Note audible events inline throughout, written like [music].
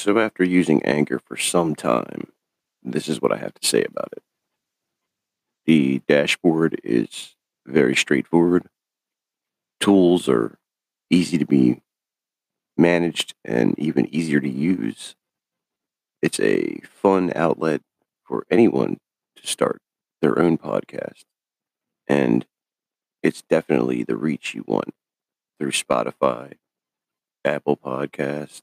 So, after using Anchor for some time, this is what I have to say about it. The dashboard is very straightforward. Tools are easy to be managed and even easier to use. It's a fun outlet for anyone to start their own podcast. And it's definitely the reach you want through Spotify, Apple Podcasts,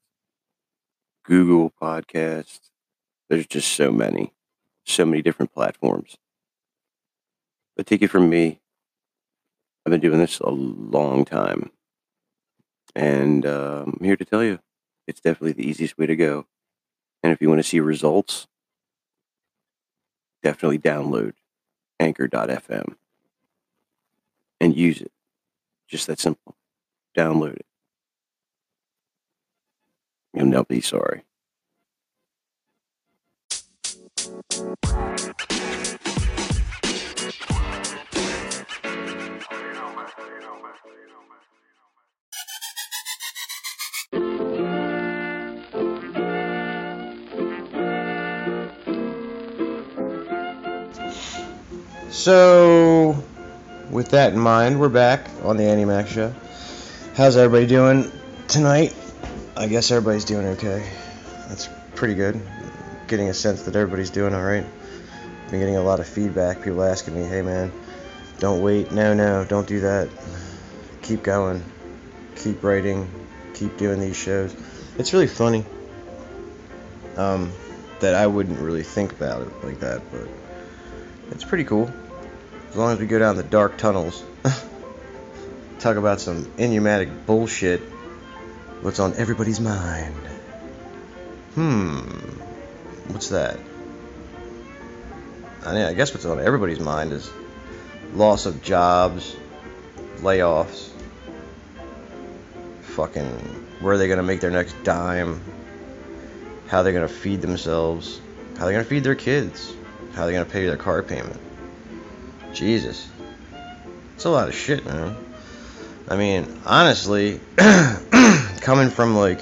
Google Podcasts. There's just so many, so many different platforms. But take it from me, I've been doing this a long time. And uh, I'm here to tell you it's definitely the easiest way to go. And if you want to see results, definitely download anchor.fm and use it. Just that simple. Download it. You'll be sorry. So, with that in mind, we're back on the Andy Mac Show. How's everybody doing tonight? I guess everybody's doing okay. That's pretty good. Getting a sense that everybody's doing all right. Been getting a lot of feedback. People asking me, "Hey man, don't wait. No, no, don't do that. Keep going. Keep writing. Keep doing these shows." It's really funny. Um, that I wouldn't really think about it like that, but it's pretty cool. As long as we go down the dark tunnels, [laughs] talk about some inhumatic bullshit. What's on everybody's mind? Hmm. What's that? I, mean, I guess what's on everybody's mind is loss of jobs, layoffs, fucking where are they gonna make their next dime, how they're gonna feed themselves, how they're gonna feed their kids, how they're gonna pay their car payment. Jesus. It's a lot of shit, man. I mean, honestly, [clears throat] coming from like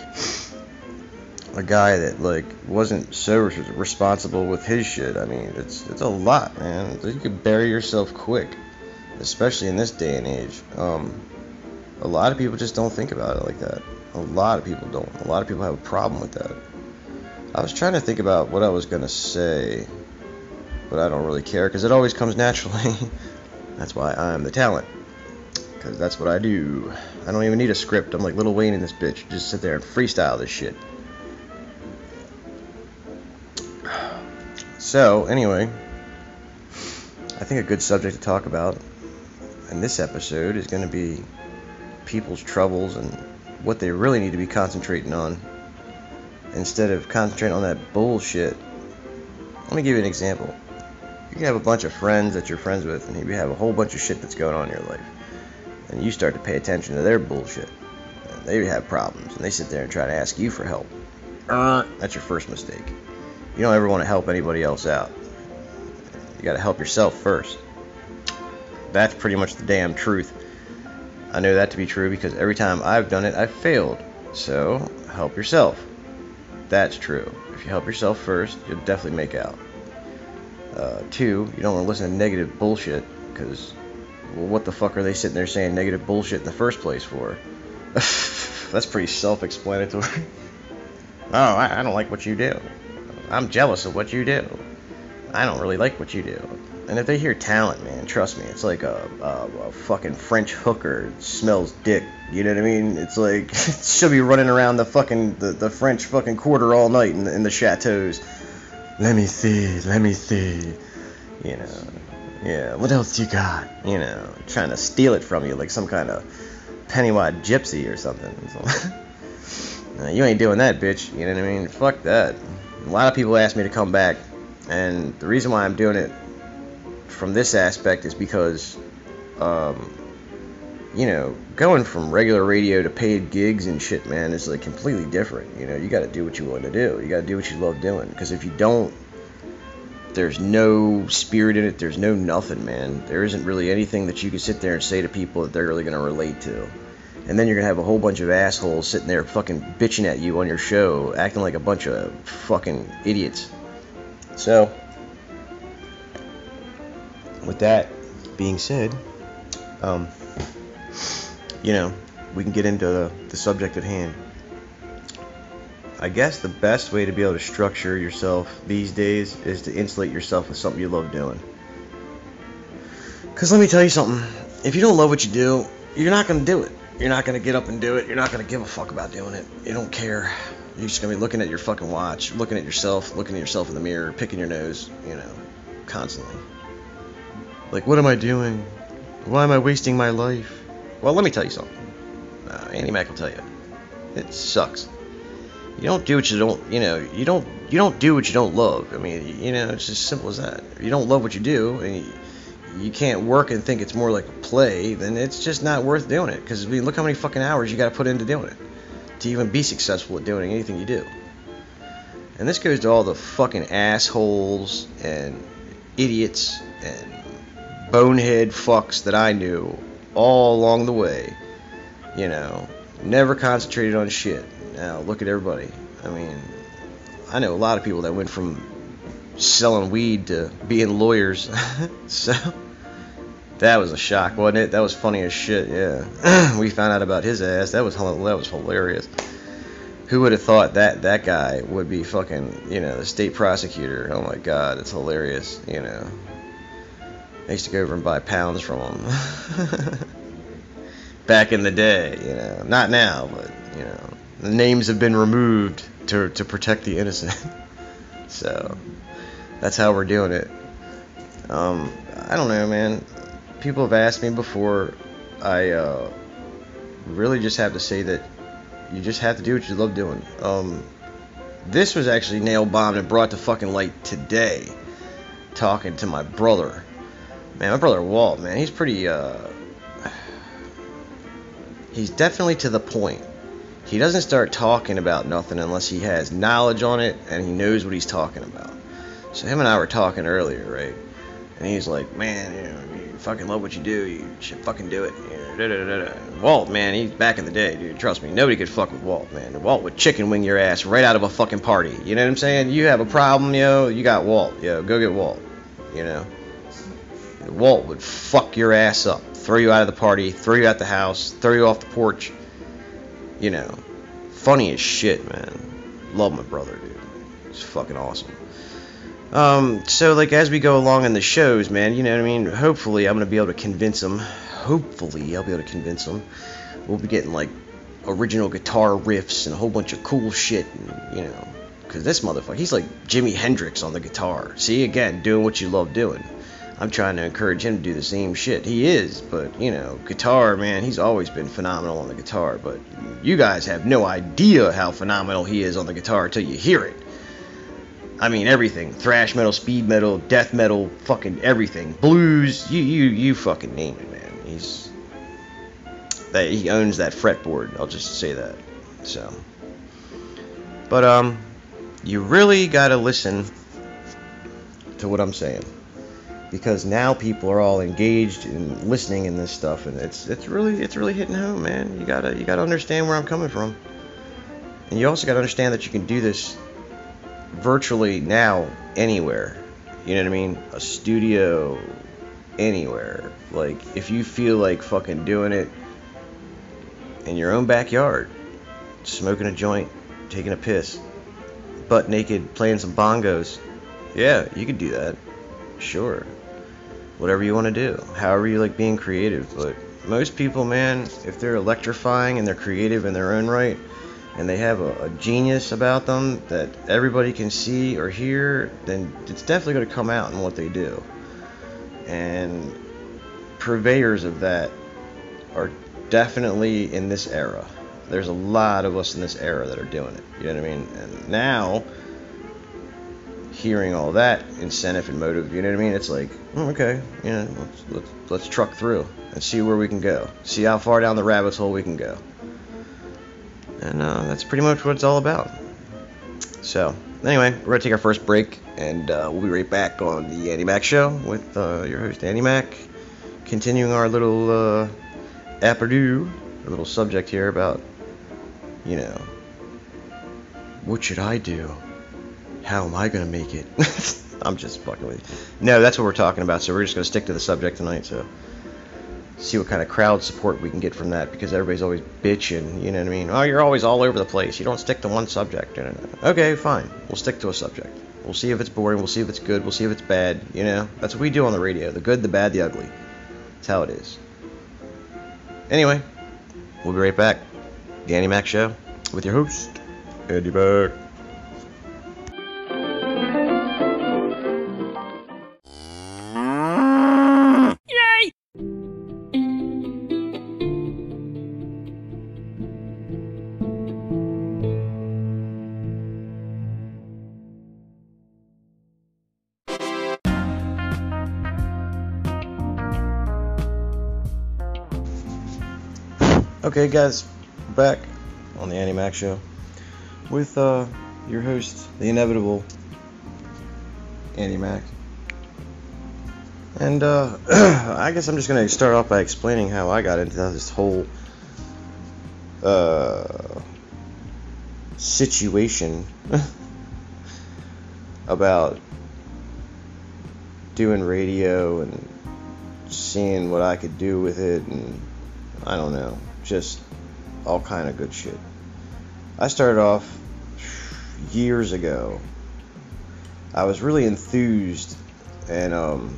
a guy that like wasn't so responsible with his shit, I mean, it's it's a lot, man. You could bury yourself quick, especially in this day and age. Um, a lot of people just don't think about it like that. A lot of people don't. A lot of people have a problem with that. I was trying to think about what I was gonna say but I don't really care because it always comes [laughs] naturally. that's why I'm the talent. Because that's what I do. I don't even need a script. I'm like Lil Wayne in this bitch. Just sit there and freestyle this shit. So, anyway, I think a good subject to talk about in this episode is going to be people's troubles and what they really need to be concentrating on instead of concentrating on that bullshit. Let me give you an example you can have a bunch of friends that you're friends with, and you have a whole bunch of shit that's going on in your life. And you start to pay attention to their bullshit. And they have problems, and they sit there and try to ask you for help. Uh, that's your first mistake. You don't ever want to help anybody else out. You got to help yourself first. That's pretty much the damn truth. I know that to be true because every time I've done it, I've failed. So, help yourself. That's true. If you help yourself first, you'll definitely make out. Uh, two, you don't want to listen to negative bullshit because, well, what the fuck are they sitting there saying negative bullshit in the first place for? [laughs] That's pretty self-explanatory. [laughs] oh, I, I don't like what you do. I'm jealous of what you do. I don't really like what you do. And if they hear talent, man, trust me, it's like a, a, a, fucking French hooker smells dick. You know what I mean? It's like [laughs] she'll be running around the fucking the, the French fucking quarter all night in the, in the chateaus let me see, let me see. You know, yeah, what else you got? You know, trying to steal it from you like some kind of Pennywise gypsy or something. [laughs] So, you ain't doing that, bitch. You know what I mean? Fuck that. A lot of people ask me to come back, and the reason why I'm doing it from this aspect is because um, you know, going from regular radio to paid gigs and shit, man, is like completely different. You know, you got to do what you want to do. You got to do what you love doing. Because if you don't, there's no spirit in it. There's no nothing, man. There isn't really anything that you can sit there and say to people that they're really going to relate to. and then you're gonna have a whole bunch of assholes sitting there fucking bitching at you on your show, acting like a bunch of fucking idiots. So, with that being said, um, you know, we can get into the, the subject at hand. I guess the best way to be able to structure yourself these days is to insulate yourself with something you love doing. Because let me tell you something if you don't love what you do, you're not going to do it. You're not going to get up and do it. You're not going to give a fuck about doing it. You don't care. You're just going to be looking at your fucking watch, looking at yourself, looking at yourself in the mirror, picking your nose, you know, constantly. Like, what am I doing? Why am I wasting my life? Well, let me tell you something. Uh, Andy Mack will tell you. It sucks. You don't do what you don't, you know, you don't, you don't do what you don't love. I mean, you know, it's as simple as that. If you don't love what you do, and you, you can't work and think it's more like a play, then it's just not worth doing it. Because I mean, look how many fucking hours you got to put into doing it to even be successful at doing anything you do. And this goes to all the fucking assholes and idiots and bonehead fucks that I knew all along the way. You know, never concentrated on shit. Now look at everybody. I mean, I know a lot of people that went from selling weed to being lawyers. [laughs] so that was a shock, wasn't it? That was funny as shit. Yeah, [clears throat] we found out about his ass. That was that was hilarious. Who would have thought that that guy would be fucking, you know, the state prosecutor? Oh my god, it's hilarious. You know, I used to go over and buy pounds from him [laughs] back in the day. You know, not now, but you know, the names have been removed to to protect the innocent. [laughs] so that's how we're doing it. Um, I don't know, man. People have asked me before. I uh, really just have to say that you just have to do what you love doing. Um, this was actually nail bombed and brought to fucking light today. Talking to my brother, man, my brother Walt, man, he's pretty. Uh, he's definitely to the point. He doesn't start talking about nothing unless he has knowledge on it and he knows what he's talking about. So him and I were talking earlier, right? And he's like, man, you know, you fucking love what you do. You should fucking do it. You know, Walt, man, he's back in the day, dude. Trust me, nobody could fuck with Walt, man. Walt would chicken wing your ass right out of a fucking party. You know what I'm saying? You have a problem, yo, you got Walt, yo, go get Walt. You know, Walt would fuck your ass up, throw you out of the party, throw you out the house, throw you off the porch. You know, funny as shit, man. Love my brother, dude. He's fucking awesome. Um, so like as we go along in the shows, man, you know what I mean. Hopefully, I'm gonna be able to convince them. Hopefully, I'll be able to convince them. We'll be getting like original guitar riffs and a whole bunch of cool shit, and, you know, because this motherfucker, he's like Jimi Hendrix on the guitar. See, again, doing what you love doing. I'm trying to encourage him to do the same shit. He is, but you know, guitar, man, he's always been phenomenal on the guitar. But you guys have no idea how phenomenal he is on the guitar until you hear it. I mean everything. Thrash metal, speed metal, death metal, fucking everything. Blues, you you you fucking name it, man. He's that he owns that fretboard. I'll just say that. So But um you really got to listen to what I'm saying because now people are all engaged in listening in this stuff and it's it's really it's really hitting home, man. You got to you got to understand where I'm coming from. And you also got to understand that you can do this virtually now anywhere. You know what I mean? A studio anywhere. Like if you feel like fucking doing it in your own backyard, smoking a joint, taking a piss, butt naked, playing some bongos. Yeah, you could do that. Sure. Whatever you want to do. However you like being creative, but most people, man, if they're electrifying and they're creative in their own right, and they have a, a, genius about them that everybody can see or hear, then it's definitely going to come out in what they do. And purveyors of that are definitely in this era. There's a lot of us in this era that are doing it. You know what I mean? And now, hearing all that incentive and motive, you know what I mean? It's like, oh, okay, you know, let's, let's, let's truck through and see where we can go. See how far down the rabbit hole we can go. And uh, that's pretty much what it's all about. So, anyway, we're going to take our first break, and uh, we'll be right back on the Andy Mack Show with uh, your host, Andy Mack, continuing our little uh, aperitif a little subject here about, you know, what should I do? How am I gonna make it? [laughs] I'm just fucking with you. No, that's what we're talking about. So we're just gonna stick to the subject tonight. So see what kind of crowd support we can get from that because everybody's always bitching. You know what I mean? Oh, you're always all over the place. You don't stick to one subject. Okay, fine. We'll stick to a subject. We'll see if it's boring. We'll see if it's good. We'll see if it's bad. You know, that's what we do on the radio. The good, the bad, the ugly. That's how it is. Anyway, we'll be right back. The Andy Mac Show with your host, Andy Mac. Okay, guys, back on the Andy Mac Show with uh, your host, the inevitable Andy Mac. And uh, [clears throat] I guess I'm just going to start off by explaining how I got into this whole uh, situation [laughs] about doing radio and seeing what I could do with it and I don't know just all kind of good shit. I started off years ago. I was really enthused, and um,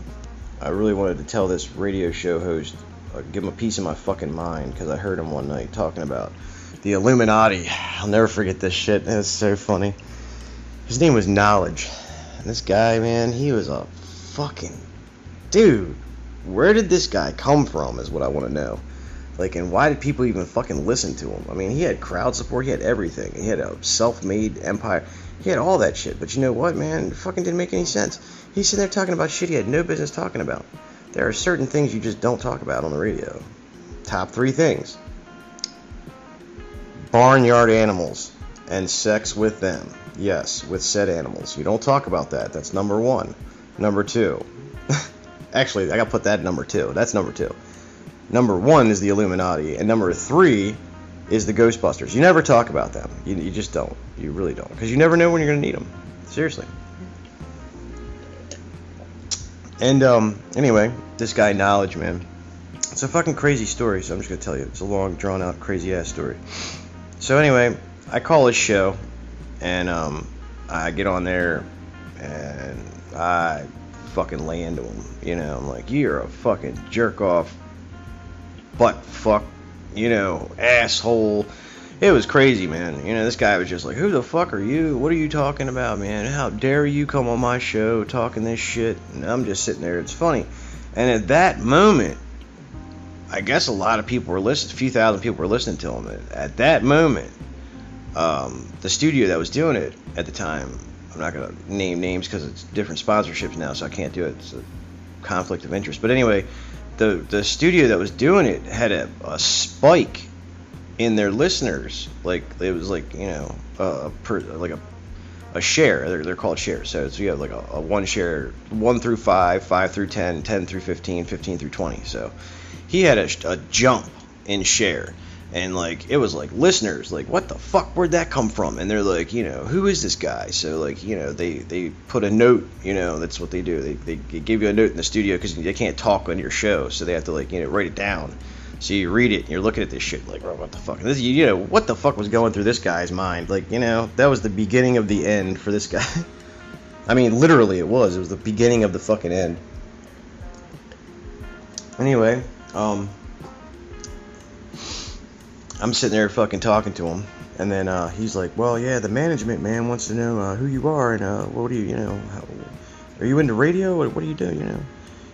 I really wanted to tell this radio show host, uh, give him a piece of my fucking mind, because I heard him one night talking about the Illuminati. I'll never forget this shit. It's so funny. His name was Knowledge. And this guy, man, he was a fucking dude. Where did this guy come from? Is what I want to know. Like, and why did people even fucking listen to him? I mean, he had crowd support, he had everything. He had a self made empire, he had all that shit. But you know what, man? It fucking didn't make any sense. He's sitting there talking about shit he had no business talking about. There are certain things you just don't talk about on the radio. Top three things barnyard animals and sex with them. Yes, with said animals. You don't talk about that. That's number one. Number two. [laughs] Actually, I gotta put that number two. That's number two number one is the Illuminati, and number three is the Ghostbusters. You never talk about them. You, you just don't. You really don't. Because you never know when you're going to need them. Seriously. And um, anyway, this guy, Knowledge, man. It's a fucking crazy story, so I'm just going to tell you. It's a long, drawn out, crazy ass story. So, anyway, I call his show, and um, I get on there, and I fucking lay into him. You know, I'm like, you're a fucking jerk off butt fuck, you know, asshole. It was crazy, man. You know, this guy was just like, "Who the fuck are you? What are you talking about, man? How dare you come on my show talking this shit?" And I'm just sitting there. It's funny. And at that moment, I guess a lot of people were listening. A few thousand people were listening to him. At that moment, um, the studio that was doing it at the time, I'm not gonna name names because it's different sponsorships now, so I can't do it. It's a conflict of interest. But anyway, the the studio that was doing it had a, a spike in their listeners. Like it was like you know a per, like a a share. They're, they're called shares. So, so you have like a, a, one share, one through five, five through 10, 10 through 15, 15 through 20. So he had a, a jump in share and like it was like listeners like what the fuck? Where'd that come from? And they're like you know who is this guy? So like you know they they put a note you know that's what they do. They, they give you a note in the studio because they can't talk on your show so they have to like you know write it down. So you read it and you're looking at this shit like oh, what the fuck? This you know what the fuck was going through this guy's mind? Like you know that was the beginning of the end for this guy. [laughs] I mean literally it was. It was the beginning of the fucking end. Anyway um I'm sitting there fucking talking to him, and then uh, he's like, "Well, yeah, the management man wants to know uh, who you are and uh, what do you, you know, how, are you into radio? What, what do you do? You know,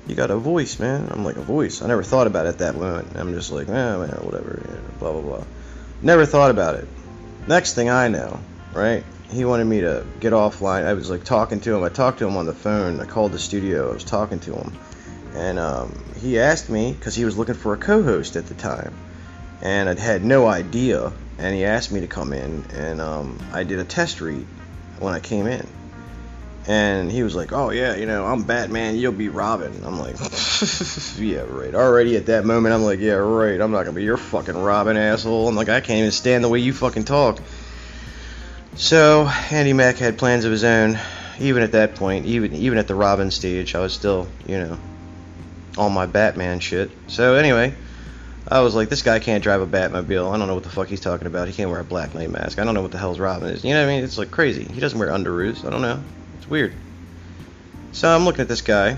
you got a voice, man." I'm like, "A voice?" I never thought about it at that moment. I'm just like, "Eh, man, whatever." You know, blah blah blah. Never thought about it. Next thing I know, right? He wanted me to get offline. I was like talking to him. I talked to him on the phone. I called the studio. I was talking to him, and um, he asked me because he was looking for a co-host at the time and I had no idea. And he asked me to come in, and um, I did a test read when I came in. And he was like, "Oh yeah, you know, I'm Batman. You'll be Robin." I'm like, [laughs] "Yeah, right." Already at that moment, I'm like, "Yeah, right. I'm not gonna be your fucking Robin, asshole." I'm like, I can't even stand the way you fucking talk. So Andy Mack had plans of his own. Even at that point, even even at the Robin stage, I was still, you know, all my Batman shit. So anyway, I was like, this guy can't drive a Batmobile. I don't know what the fuck he's talking about. He can't wear a Black Knight mask. I don't know what the hell's Robin is. You know what I mean? It's like crazy. He doesn't wear underoos. I don't know. It's weird. So I'm looking at this guy.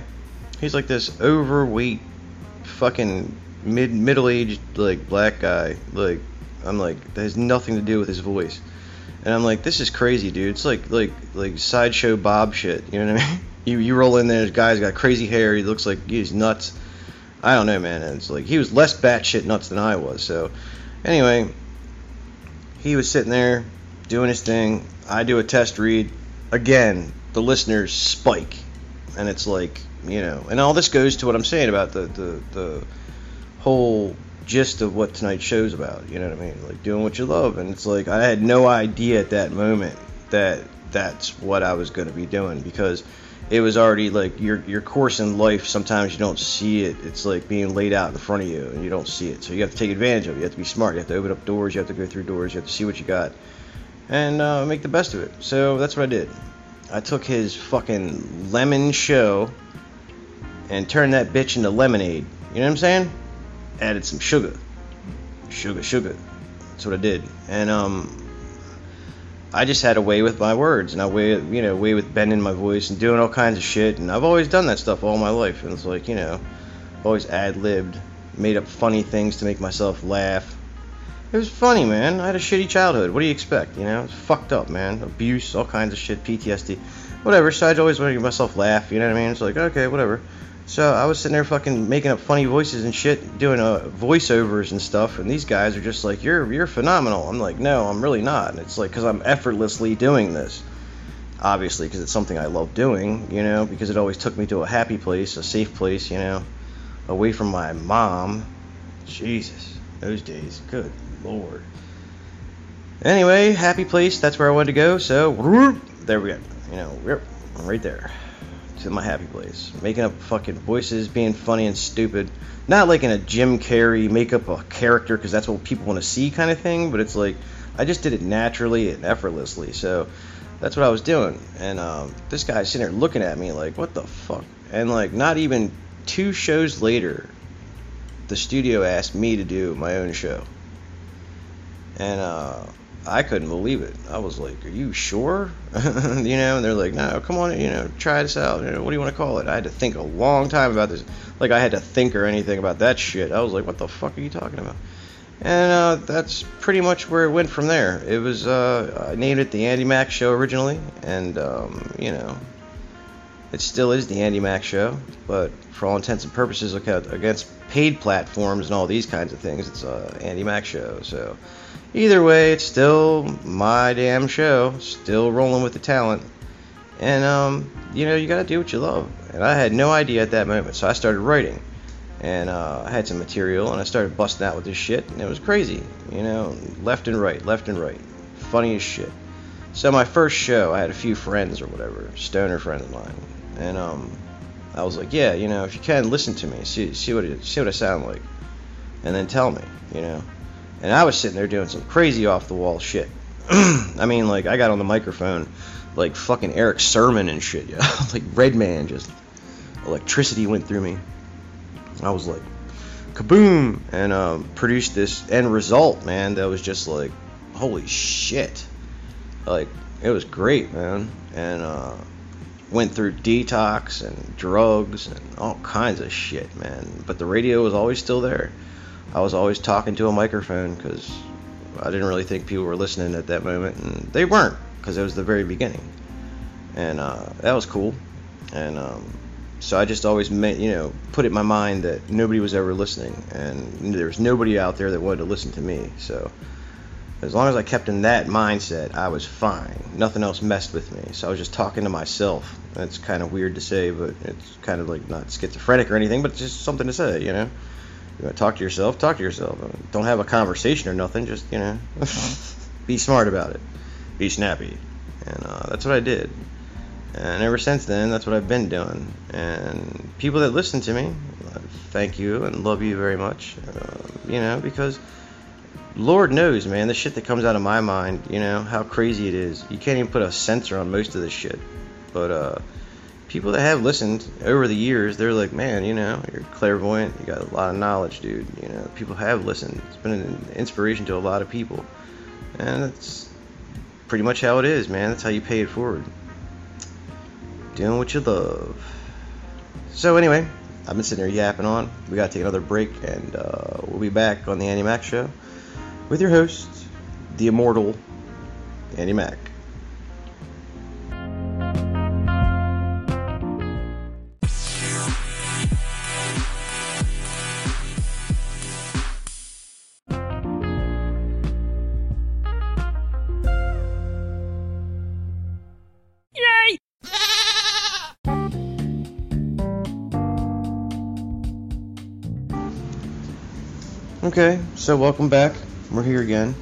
He's like this overweight, fucking mid middle aged like black guy. Like I'm like that has nothing to do with his voice. And I'm like, this is crazy, dude. It's like like like sideshow Bob shit. You know what I mean? [laughs] You you roll in there, this guy's got crazy hair. He looks like he's nuts. I don't know, man. It's like he was less batshit nuts than I was. So anyway, he was sitting there doing his thing. I do a test read. Again, the listeners spike, and it's like you know, and all this goes to what I'm saying about the the the whole gist of what tonight's show's about. You know what I mean? Like doing what you love, and it's like I had no idea at that moment that that's what I was going to be doing because it was already like your your course in life. Sometimes you don't see it. It's like being laid out in front of you, and you don't see it. So you have to take advantage of it. You have to be smart. You have to open up doors. You have to go through doors. You have to see what you got, and uh, make the best of it. So that's what I did. I took his fucking lemon show and turned that bitch into lemonade. You know what I'm saying? Added some sugar, sugar, sugar. That's what I did, and um, I just had a way with my words, and I way, you know, way with bending my voice and doing all kinds of shit. And I've always done that stuff all my life. And it's like, you know, always ad libbed, made up funny things to make myself laugh. It was funny, man. I had a shitty childhood. What do you expect? You know, it's fucked up, man. Abuse, all kinds of shit, PTSD, whatever. So I'd always want to make myself laugh. You know what I mean? It's like, okay, whatever. So I was sitting there fucking making up funny voices and shit, doing uh, voiceovers and stuff, and these guys are just like, "You're you're phenomenal." I'm like, "No, I'm really not." And it's like because I'm effortlessly doing this, obviously, because it's something I love doing, you know, because it always took me to a happy place, a safe place, you know, away from my mom. Jesus, those days, good lord. Anyway, happy place. That's where I wanted to go. So there we go. You know, right there to my happy place. Making up fucking voices, being funny and stupid. Not like in a Jim Carrey make up a character because that's what people want to see kind of thing, but it's like I just did it naturally and effortlessly. So that's what I was doing. And um, this guy's sitting there looking at me like, what the fuck? And like, not even two shows later, the studio asked me to do my own show. And uh, I couldn't believe it. I was like, "Are you sure?" [laughs] you know, and they're like, "No, come on, you know, try this out. You know, what do you want to call it?" I had to think a long time about this. Like I had to think or anything about that shit. I was like, "What the fuck are you talking about?" And uh, that's pretty much where it went from there. It was uh, I named it the Andy Mack Show originally, and um, you know, it still is the Andy Mack Show, but for all intents and purposes, against paid platforms and all these kinds of things, it's uh, Andy Mack Show. So either way, it's still my damn show, still rolling with the talent. And, um, you know, you gotta do what you love. And I had no idea at that moment, so I started writing. And uh, I had some material, and I started busting out with this shit, and it was crazy. You know, left and right, left and right. Funny as shit. So my first show, I had a few friends or whatever, stoner friends of mine, and um, I was like, yeah, you know, if you can listen to me, see see what it, see what I sound like, and then tell me, you know. And I was sitting there doing some crazy off the wall shit. [clears throat] I mean, like, I got on the microphone like fucking Erick Sermon and shit, yeah. [laughs] like Redman, just electricity went through me. I was like, kaboom, and um, produced this end result, man. That was just like, holy shit. Like, it was great, man. And uh, went through detox and drugs and all kinds of shit, man. But the radio was always still there. I was always talking to a microphone because I didn't really think people were listening at that moment, and they weren't because it was the very beginning, and uh, that was cool. And um, so I just always, made, you know, put it in my mind that nobody was ever listening, and there was nobody out there that wanted to listen to me. So as long as I kept in that mindset, I was fine. Nothing else messed with me. So I was just talking to myself. That's kind of weird to say, but it's kind of like not schizophrenic or anything, but just something to say, you know you want to talk to yourself, talk to yourself. Don't have a conversation or nothing. Just you know, [laughs] be smart about it. Be snappy, and uh, that's what I did. And ever since then, that's what I've been doing. And people that listen to me, thank you and love you very much. Uh, you know, because Lord knows, man, the shit that comes out of my mind, you know, how crazy it is. You can't even put a censor on most of this shit. But uh, people that have listened over the years, they're like, man, you know, you're clairvoyant, you got a lot of knowledge, dude. You know, people have listened. It's been an inspiration to a lot of people. And that's pretty much how it is, man. That's how you pay it forward. Doing what you love. So, anyway, I've been sitting here yapping on. We got to take another break, and uh, we'll be back on the Andy Mac Show with your host, the immortal Andy Mac. Okay, so welcome back. We're here again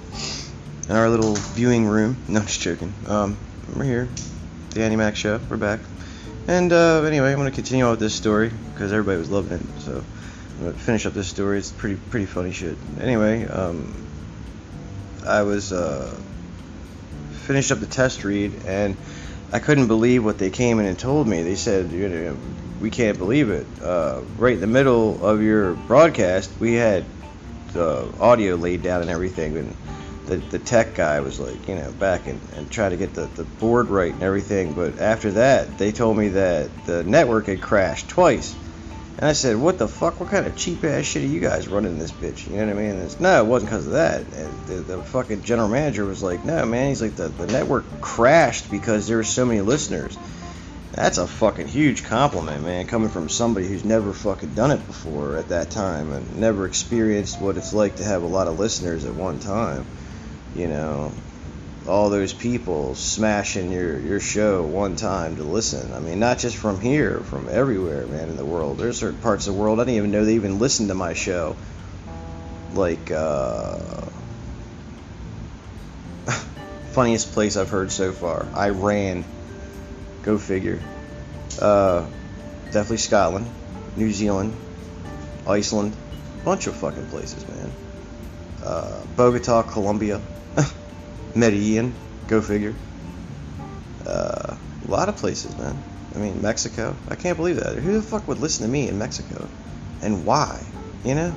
in our little viewing room. [laughs] No, I'm just joking. Um, we're here, the Andy Mac Show. We're back. And uh, anyway, I'm to continue on with this story because everybody was loving it. So I'm to finish up this story. It's pretty pretty funny shit. Anyway, um, I was uh, finished up the test read and I couldn't believe what they came in and told me. They said, you know, we can't believe it. Uh, right in the middle of your broadcast, we had uh, audio laid down and everything, and the, the tech guy was like, you know, back and, and try to get the, the board right and everything. But after that, they told me that the network had crashed twice. And I said, what the fuck? What kind of cheap ass shit are you guys running this bitch? You know what I mean? it's, no, it wasn't because of that. And the, the fucking general manager was like, no, man. He's like, the, the network crashed because there were so many listeners. That's a fucking huge compliment, man, coming from somebody who's never fucking done it before at that time and never experienced what it's like to have a lot of listeners at one time. You know, all those people smashing your, your show one time to listen. I mean, not just from here, from everywhere, man, in the world. There's certain parts of the world I didn't even know they even listened to my show. Like, uh, [laughs] funniest place I've heard so far Iran. Go figure. Uh, definitely Scotland, New Zealand, Iceland, bunch of fucking places, man. Uh, Bogota, Colombia, [laughs] Medellin, go figure. Uh, a lot of places, man. I mean, Mexico. I can't believe that. Who the fuck would listen to me in Mexico? And why? You know?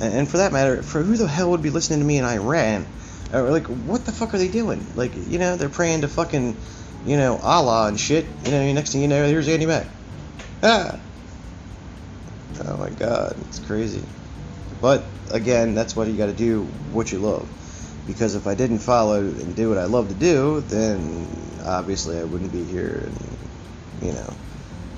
And, and for that matter, for who the hell would be listening to me in Iran? Uh, like, what the fuck are they doing? Like, you know, they're praying to fucking you know, Allah and shit. You know, next thing you know, here's Andy Mac. Ah! Oh my god, it's crazy. But again, that's what you got to do, what you love. Because if I didn't follow and do what I love to do, then obviously I wouldn't be here. And you know,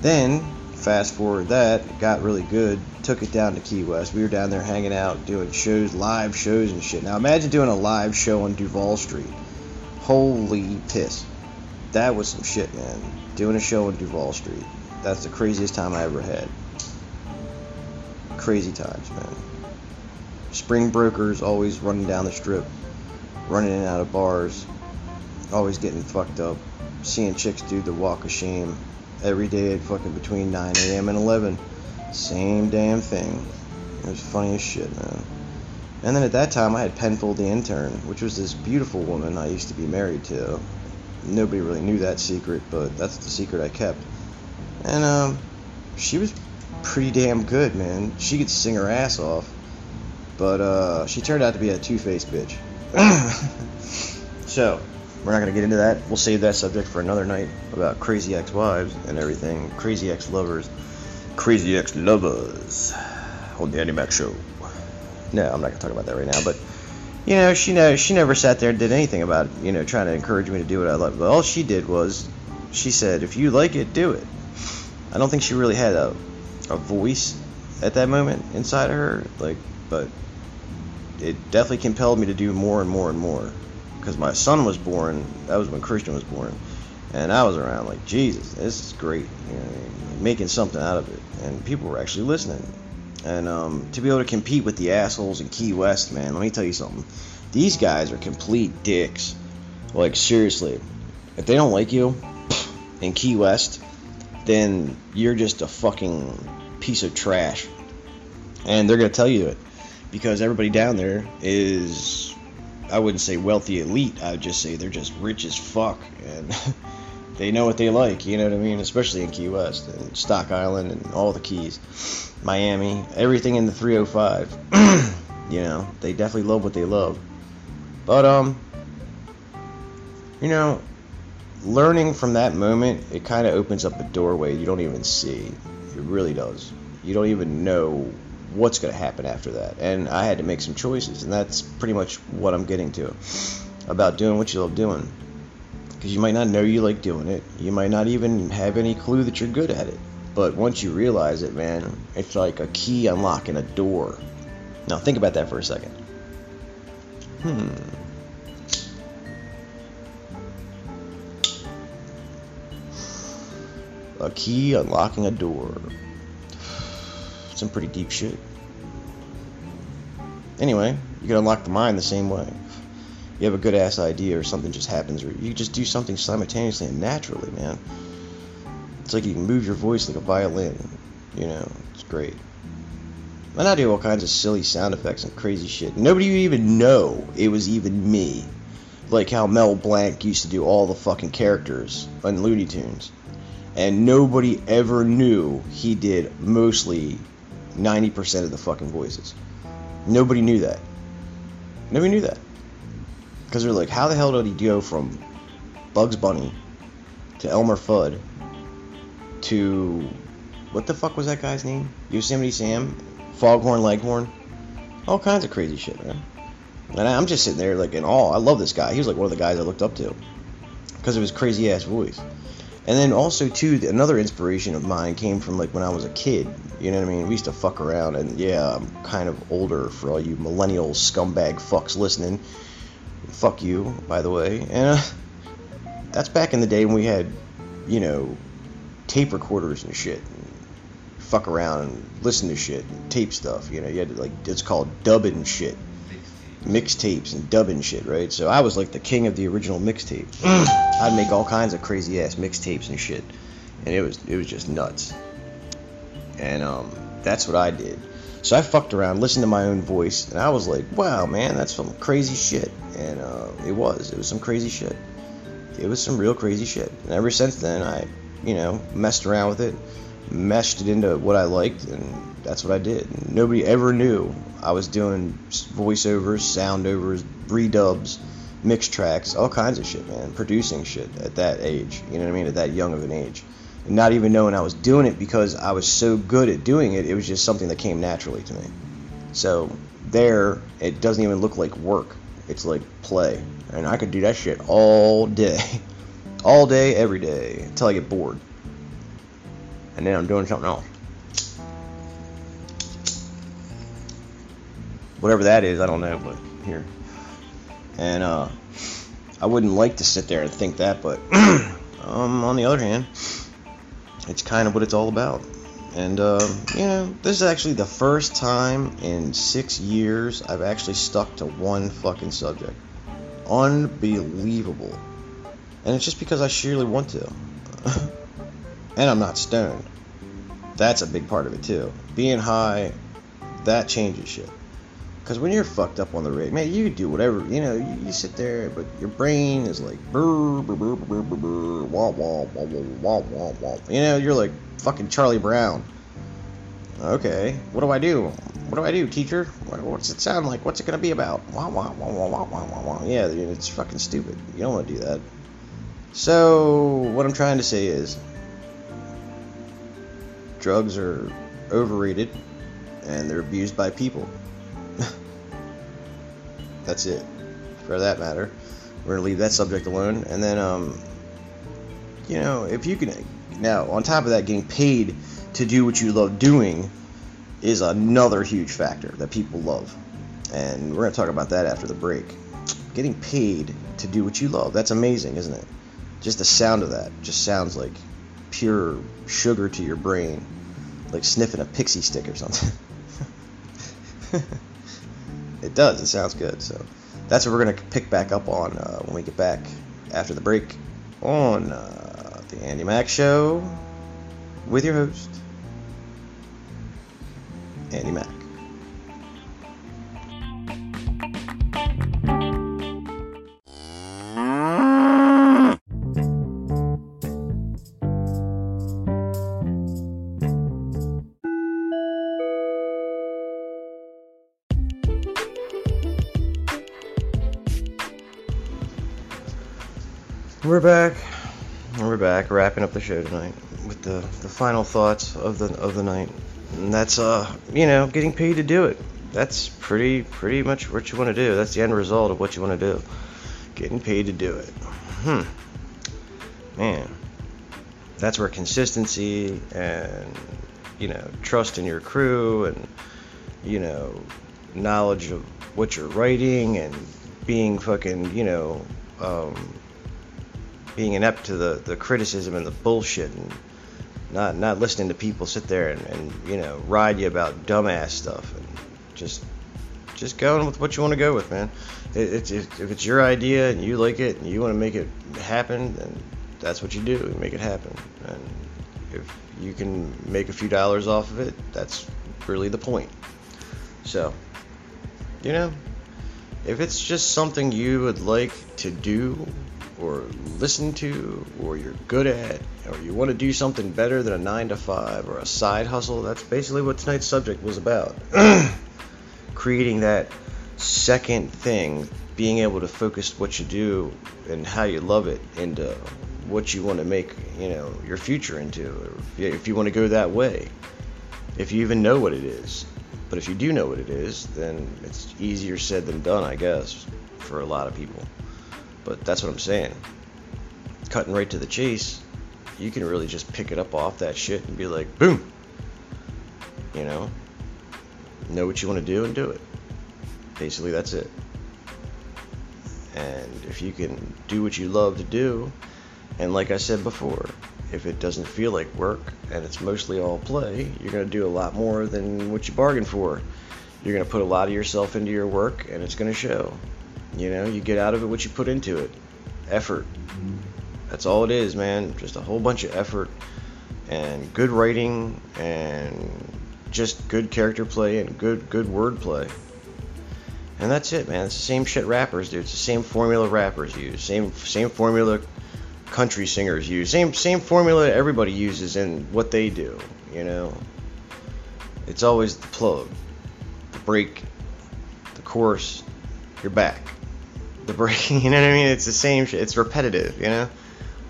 then fast forward that, got really good. Took it down to Key West. We were down there hanging out, doing shows, live shows and shit. Now imagine doing a live show on Duval Street. Holy piss that was some shit, man. Doing a show in Duval Street. That's the craziest time I ever had. Crazy times, man. Spring brokers always running down the strip, running in and out of bars, always getting fucked up. Seeing chicks do the walk of shame every day at fucking between 9 a.m. and 11. Same damn thing. It was funny as shit, man. And then at that time, I had Penfold the intern, which was this beautiful woman I used to be married to nobody really knew that secret, but that's the secret I kept. And um, she was pretty damn good, man. She could sing her ass off, but uh, she turned out to be a two-faced bitch. so we're not gonna get into that. We'll save that subject for another night about crazy ex-wives and everything, crazy ex-lovers, crazy ex-lovers on the Andy Mac Show. No, I'm not gonna talk about that right now, but you know, she she never sat there and did anything about you know trying to encourage me to do what I love. But all she did was she said, "If you like it, do it." I don't think she really had a a voice at that moment inside of her, like, but it definitely compelled me to do more and more and more. Because my son was born, that was when Christian was born, and I was around like Jesus, this is great, you know, making something out of it, and people were actually listening. And um, to be able to compete with the assholes in Key West, man, let me tell you something. These guys are complete dicks. Like, seriously. If they don't like you, in Key West, then you're just a fucking piece of trash. And they're going to tell you it because everybody down there is I wouldn't say wealthy elite. I would just say they're just rich as fuck and [laughs] they know what they like, you know what I mean? Especially in Key West and Stock Island and all the keys. Miami, everything in the 305. [clears throat] you know, they definitely love what they love. But um you know, learning from that moment, it kind of opens up a doorway you don't even see. It really does. You don't even know what's going to happen after that. And I had to make some choices, and that's pretty much what I'm getting to about doing what you love doing. Because you might not know you like doing it, you might not even have any clue that you're good at it. But once you realize it, man, it's like a key unlocking a door. Now, think about that for a second. Hmm. A key unlocking a door. Some pretty deep shit. Anyway, you can unlock the mind the same way. You have a good ass idea or something just happens, or you just do something simultaneously and naturally, man. It's like you can move your voice like a violin. You know, it's great. And I do all kinds of silly sound effects and crazy shit. Nobody would even know it was even me. Like how Mel Blanc used to do all the fucking characters on Looney Tunes and nobody ever knew he did mostly 90% of the fucking voices. Nobody knew that. Nobody knew that. Because they're like, how the hell did he go from Bugs Bunny to Elmer Fudd to what the fuck was that guy's name? Yosemite Sam, Foghorn Leghorn, all kinds of crazy shit, man. And I'm just sitting there like in awe. I love this guy. He was like one of the guys I looked up to because of his crazy ass voice. And then also too, another inspiration of mine came from like when I was a kid. You know what I mean? We used to fuck around, and yeah, I'm kind of older for all you millennial scumbag fucks listening. Fuck you, by the way. And uh, that's back in the day when we had, you know, tape recorders and shit. And fuck around and listen to shit and tape stuff. You know, you had to like it's called dubbing shit mixtapes and dubbing shit, right? So I was like the king of the original mixtape. I'd make all kinds of crazy ass mixtapes and shit, and it was it was just nuts. And um, that's what I did. So I fucked around, listened to my own voice, and I was like, wow, man, that's some crazy shit. And uh, it was, it was some crazy shit. It was some real crazy shit. And ever since then, I, you know, messed around with it, meshed it into what I liked, and that's what I did. Nobody ever knew I was doing voiceovers, soundovers, redubs, mixed tracks, all kinds of shit, man. Producing shit at that age, you know what I mean? At that young of an age. And not even knowing I was doing it because I was so good at doing it, it was just something that came naturally to me. So there, it doesn't even look like work. It's like play. And I could do that shit all day. [laughs] All day, every day, until I get bored. And then I'm doing something else. whatever that is, I don't know, but here. And uh, I wouldn't like to sit there and think that, but [clears throat] um, on the other hand, it's kind of what it's all about. And uh, you know, this is actually the first time in six years I've actually stuck to one fucking subject. Unbelievable. And it's just because I sheerly want to. [laughs] and I'm not stoned. That's a big part of it too. Being high, that changes shit. Because when you're fucked up on the rig, man, you do whatever, you know, you, you sit there, but your brain is like, brr, brr, brr, brr, brr, brr, wah, wah, wah, wah, wah, wah, You know, you're like fucking Charlie Brown. Okay, what do I do? What do I do, teacher? What's it sound like? What's it gonna be about? Wah, wah, wah, wah, wah, wah, wah, wah. Yeah, it's fucking stupid. You don't want to do that. So, what I'm trying to say is, drugs are overrated and they're abused by people. [laughs] That's it, for that matter. We're gonna leave that subject alone, and then, um, you know, if you can now on top of that, getting paid to do what you love doing is another huge factor that people love, and we're gonna talk about that after the break. Getting paid to do what you love—that's amazing, isn't it? Just the sound of that just sounds like pure sugar to your brain, like sniffing a pixie stick or something. [laughs] It does. It sounds good. So that's what we're going to pick back up on uh, when we get back after the break on uh, the Andy Mack Show with your host, Andy Mack. Back. We're back, wrapping up the show tonight with the, the final thoughts of the of the night. And that's uh, you know, getting paid to do it. That's pretty pretty much what you want to do. That's the end result of what you want to do. Getting paid to do it. Hmm. Man. That's where consistency and you know, trust in your crew and you know, knowledge of what you're writing and being fucking, you know, um, being inept to the, the criticism and the bullshit and not not listening to people sit there and, and you know ride you about dumbass stuff and just just going with what you want to go with man. It, it's if it's your idea and you like it and you want to make it happen then that's what you do you make it happen. And if you can make a few dollars off of it that's really the point. So you know if it's just something you would like to do or listen to or you're good at or you want to do something better than a 9 to 5 or a side hustle that's basically what tonight's subject was about. [clears throat] Creating that second thing being able to focus what you do and how you love it into what you want to make you know your future into if you want to go that way if you even know what it is. But if you do know what it is then it's easier said than done i guess for a lot of people but that's what I'm saying. Cutting right to the chase, you can really just pick it up off that shit and be like, boom. You know? Know what you want to do and do it. Basically, that's it. And if you can do what you love to do, and like I said before, if it doesn't feel like work and it's mostly all play, you're going to do a lot more than what you bargained for. You're going to put a lot of yourself into your work and it's going to show. You know, you get out of it what you put into it. Effort. That's all it is, man. Just a whole bunch of effort and good writing and just good character play and good good wordplay. And that's it, man. It's the same shit rappers do. It's the same formula rappers use. Same same formula country singers use. Same same formula everybody uses in what they do, you know. It's always the plug, the break, the chorus, you're back the breaking. [laughs] You know what I mean? It's the same. Shit. It's repetitive. You know.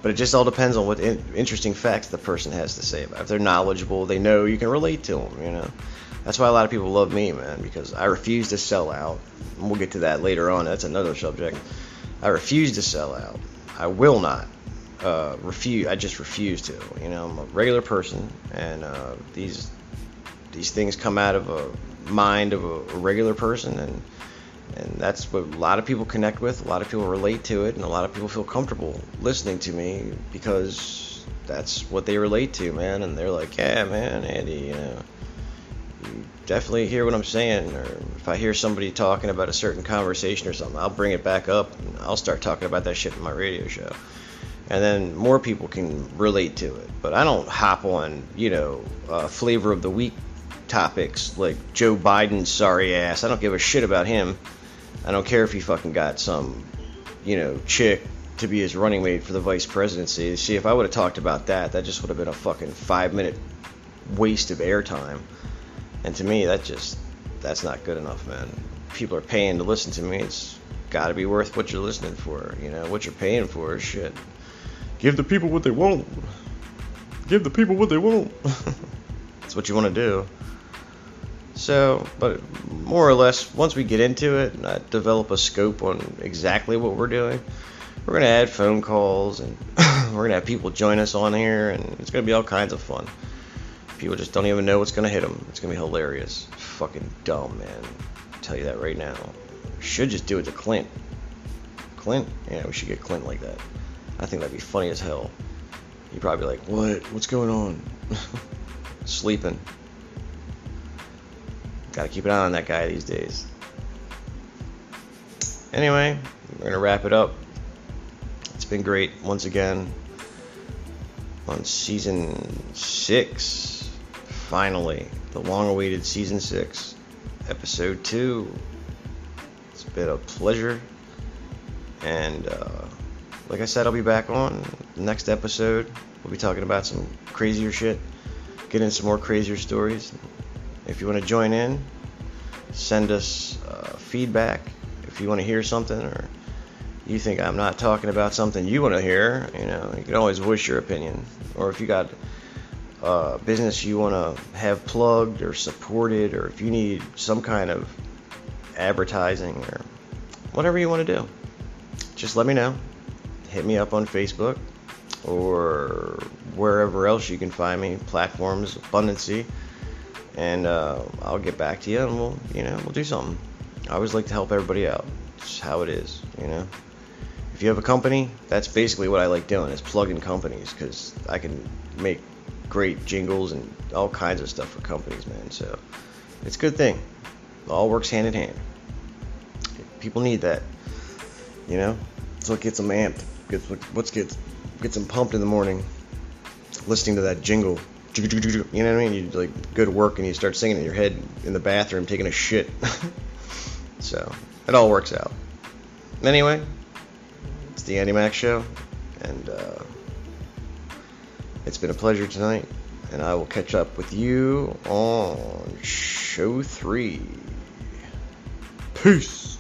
But it just all depends on what in- interesting facts the person has to say about. It. If they're knowledgeable, they know you can relate to them. You know. That's why a lot of people love me, man, because I refuse to sell out. And we'll get to that later on. That's another subject. I refuse to sell out. I will not uh, refuse. I just refuse to. You know, I'm a regular person, and uh, these these things come out of a mind of a, a regular person, and and that's what a lot of people connect with. A lot of people relate to it, and a lot of people feel comfortable listening to me because that's what they relate to, man. And they're like, "Yeah, man, Andy, you know, you definitely hear what I'm saying." Or if I hear somebody talking about a certain conversation or something, I'll bring it back up and I'll start talking about that shit in my radio show. And then more people can relate to it. But I don't hop on, you know, uh, flavor of the week topics like Joe Biden's sorry ass. I don't give a shit about him. I don't care if he fucking got some, you know, chick to be his running mate for the vice presidency. See, if I would have talked about that, that just would have been a fucking five minute waste of airtime. And to me, that just, that's not good enough, man. People are paying to listen to me. It's got to be worth what you're listening for. You know, what you're paying for is shit. Give the people what they want. Give the people what they want. [laughs] that's what you want to do. So, but more or less, once we get into it and I develop a scope on exactly what we're doing, we're going to add phone calls and [clears throat] we're going to have people join us on here and it's going to be all kinds of fun. People just don't even know what's going to hit them. It's going to be hilarious. Fucking dumb, man. I'll tell you that right now. We should just do it to Clint. Clint? Yeah, we should get Clint like that. I think that'd be funny as hell. He'd probably be like, what? What's going on? [laughs] Sleeping. Gotta keep an eye on that guy these days. Anyway, we're gonna wrap it up. It's been great once again. on season six. Finally, the long awaited season six, episode two. It's been a pleasure. And uh, like I said, I'll be back on the next episode. We'll be talking about some crazier shit, get in some more crazier stories. If you want to join in, send us uh, feedback. If you want to hear something or you think I'm not talking about something you want to hear, you know, you can always voice your opinion. Or if you got uh, business you want to have plugged or supported, or if you need some kind of advertising or whatever you want to do, just let me know. Hit me up on Facebook or wherever else you can find me, platforms, Abundancy, and uh, I'll get back to you and we'll, you know, we'll do something. I always like to help everybody out. It's how it is, you know. If you have a company, that's basically what I like doing is plugging companies because I can make great jingles and all kinds of stuff for companies, man. So it's a good thing. It all works hand in hand. People need that, you know. It's what gets them amped. Gets what gets gets them pumped in the morning. Listening to that jingle, you know what I mean? You like go to work and you start singing in your head in the bathroom, taking a shit. [laughs] so it all works out. Anyway, it's the Andy Mac Show, and uh, it's been a pleasure tonight. And I will catch up with you on show three. Peace.